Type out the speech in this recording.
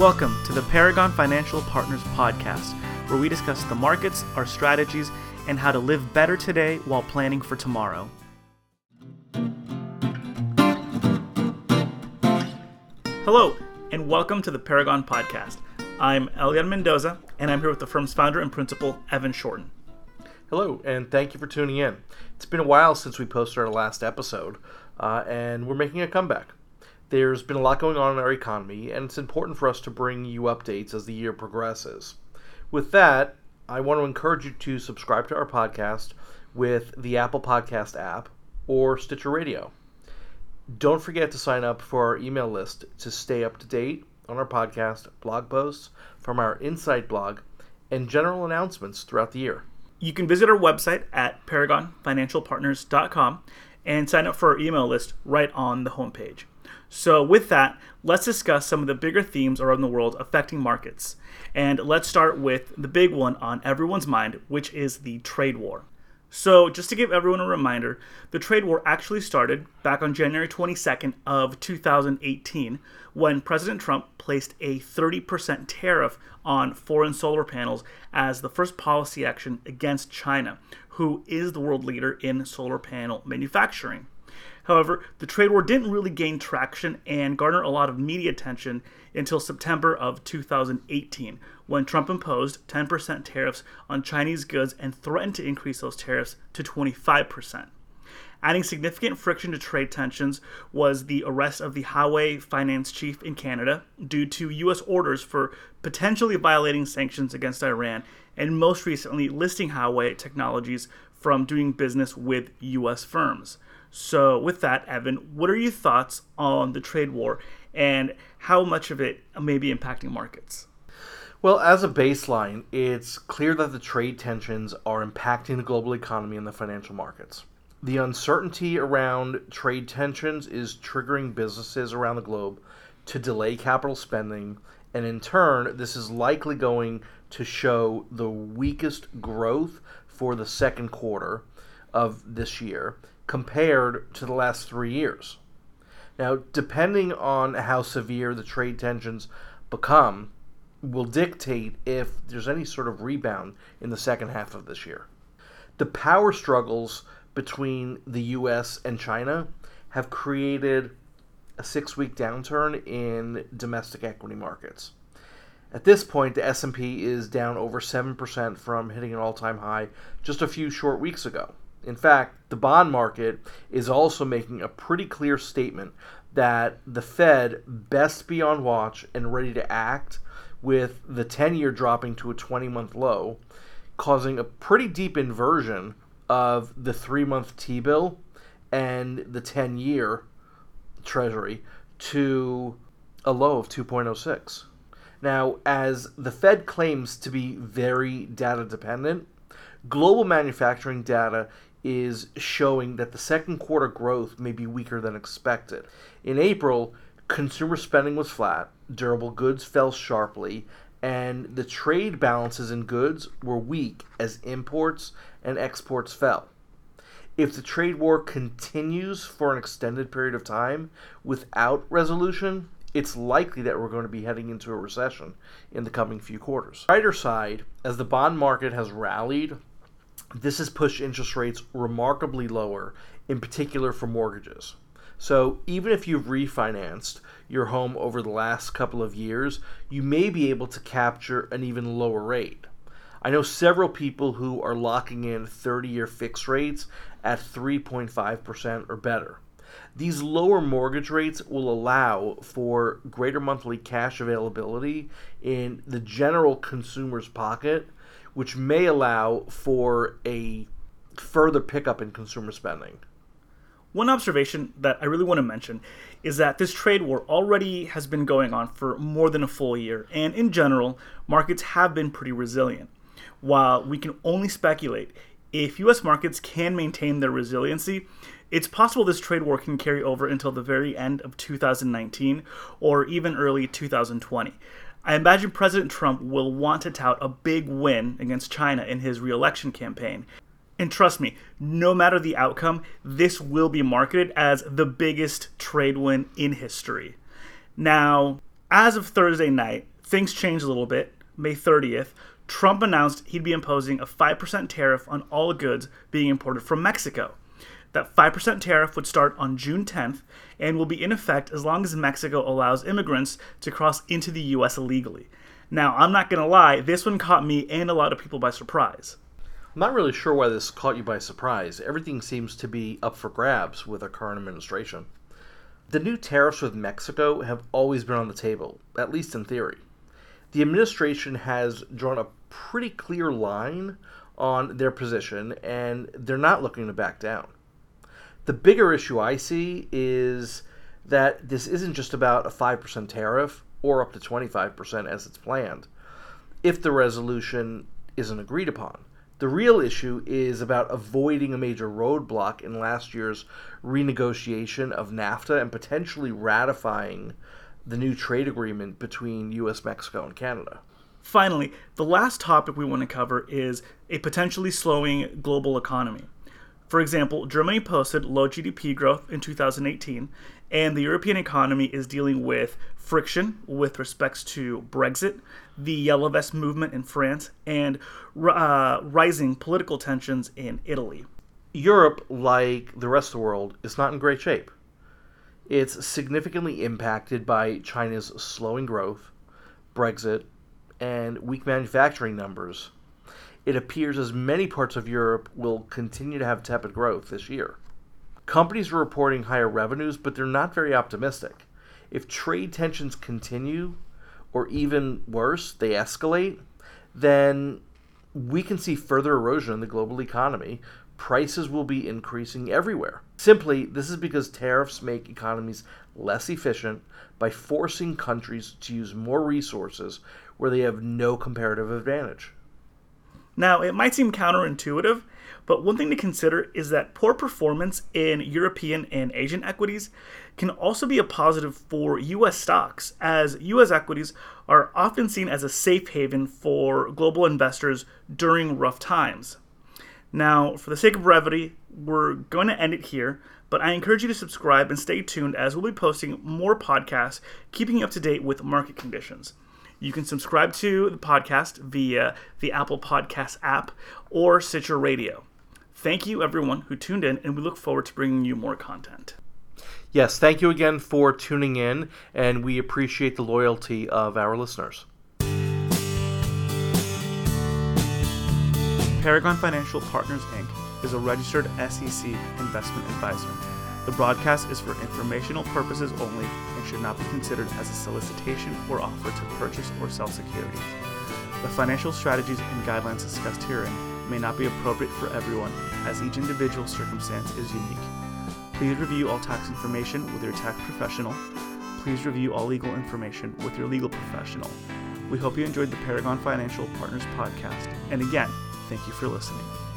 welcome to the Paragon Financial Partners podcast, where we discuss the markets, our strategies, and how to live better today while planning for tomorrow. Hello, and welcome to the Paragon podcast. I'm Elian Mendoza, and I'm here with the firm's founder and principal, Evan Shorten. Hello, and thank you for tuning in. It's been a while since we posted our last episode, uh, and we're making a comeback. There's been a lot going on in our economy, and it's important for us to bring you updates as the year progresses. With that, I want to encourage you to subscribe to our podcast with the Apple Podcast app or Stitcher Radio. Don't forget to sign up for our email list to stay up to date on our podcast, blog posts from our Insight blog, and general announcements throughout the year. You can visit our website at paragonfinancialpartners.com and sign up for our email list right on the homepage. So, with that, let's discuss some of the bigger themes around the world affecting markets. And let's start with the big one on everyone's mind, which is the trade war. So, just to give everyone a reminder, the trade war actually started back on January 22nd of 2018 when President Trump placed a 30% tariff on foreign solar panels as the first policy action against China, who is the world leader in solar panel manufacturing. However, the trade war didn't really gain traction and garner a lot of media attention until September of 2018, when Trump imposed 10% tariffs on Chinese goods and threatened to increase those tariffs to 25%. Adding significant friction to trade tensions was the arrest of the Huawei finance chief in Canada due to U.S. orders for potentially violating sanctions against Iran, and most recently listing Huawei technologies from doing business with U.S. firms. So, with that, Evan, what are your thoughts on the trade war and how much of it may be impacting markets? Well, as a baseline, it's clear that the trade tensions are impacting the global economy and the financial markets. The uncertainty around trade tensions is triggering businesses around the globe to delay capital spending, and in turn, this is likely going to show the weakest growth for the second quarter of this year compared to the last three years. Now, depending on how severe the trade tensions become, will dictate if there's any sort of rebound in the second half of this year. The power struggles between the US and China have created a 6-week downturn in domestic equity markets. At this point, the S&P is down over 7% from hitting an all-time high just a few short weeks ago. In fact, the bond market is also making a pretty clear statement that the Fed best be on watch and ready to act with the 10 year dropping to a 20 month low, causing a pretty deep inversion of the three month T bill and the 10 year Treasury to a low of 2.06. Now, as the Fed claims to be very data dependent, global manufacturing data is showing that the second quarter growth may be weaker than expected. In April, consumer spending was flat, durable goods fell sharply, and the trade balances in goods were weak as imports and exports fell. If the trade war continues for an extended period of time without resolution, it's likely that we're going to be heading into a recession in the coming few quarters. Brighter side, as the bond market has rallied this has pushed interest rates remarkably lower, in particular for mortgages. So, even if you've refinanced your home over the last couple of years, you may be able to capture an even lower rate. I know several people who are locking in 30 year fixed rates at 3.5% or better. These lower mortgage rates will allow for greater monthly cash availability in the general consumer's pocket which may allow for a further pickup in consumer spending. One observation that I really want to mention is that this trade war already has been going on for more than a full year, and in general, markets have been pretty resilient. While we can only speculate if US markets can maintain their resiliency, it's possible this trade war can carry over until the very end of 2019 or even early 2020. I imagine President Trump will want to tout a big win against China in his reelection campaign. And trust me, no matter the outcome, this will be marketed as the biggest trade win in history. Now, as of Thursday night, things changed a little bit. May 30th, Trump announced he'd be imposing a 5% tariff on all goods being imported from Mexico. That 5% tariff would start on June 10th and will be in effect as long as Mexico allows immigrants to cross into the US illegally. Now, I'm not going to lie, this one caught me and a lot of people by surprise. I'm not really sure why this caught you by surprise. Everything seems to be up for grabs with our current administration. The new tariffs with Mexico have always been on the table, at least in theory. The administration has drawn a pretty clear line on their position, and they're not looking to back down. The bigger issue I see is that this isn't just about a 5% tariff or up to 25% as it's planned if the resolution isn't agreed upon. The real issue is about avoiding a major roadblock in last year's renegotiation of NAFTA and potentially ratifying the new trade agreement between US, Mexico, and Canada. Finally, the last topic we want to cover is a potentially slowing global economy. For example, Germany posted low GDP growth in 2018, and the European economy is dealing with friction with respects to Brexit, the Yellow Vest movement in France, and uh, rising political tensions in Italy. Europe, like the rest of the world, is not in great shape. It's significantly impacted by China's slowing growth, Brexit, and weak manufacturing numbers. It appears as many parts of Europe will continue to have tepid growth this year. Companies are reporting higher revenues, but they're not very optimistic. If trade tensions continue, or even worse, they escalate, then we can see further erosion in the global economy. Prices will be increasing everywhere. Simply, this is because tariffs make economies less efficient by forcing countries to use more resources where they have no comparative advantage. Now, it might seem counterintuitive, but one thing to consider is that poor performance in European and Asian equities can also be a positive for US stocks, as US equities are often seen as a safe haven for global investors during rough times. Now, for the sake of brevity, we're going to end it here, but I encourage you to subscribe and stay tuned as we'll be posting more podcasts, keeping you up to date with market conditions. You can subscribe to the podcast via the Apple Podcast app or Stitcher Radio. Thank you, everyone who tuned in, and we look forward to bringing you more content. Yes, thank you again for tuning in, and we appreciate the loyalty of our listeners. Paragon Financial Partners Inc. is a registered SEC investment advisor. The broadcast is for informational purposes only and should not be considered as a solicitation or offer to purchase or sell securities. The financial strategies and guidelines discussed herein may not be appropriate for everyone, as each individual circumstance is unique. Please review all tax information with your tax professional. Please review all legal information with your legal professional. We hope you enjoyed the Paragon Financial Partners podcast. And again, thank you for listening.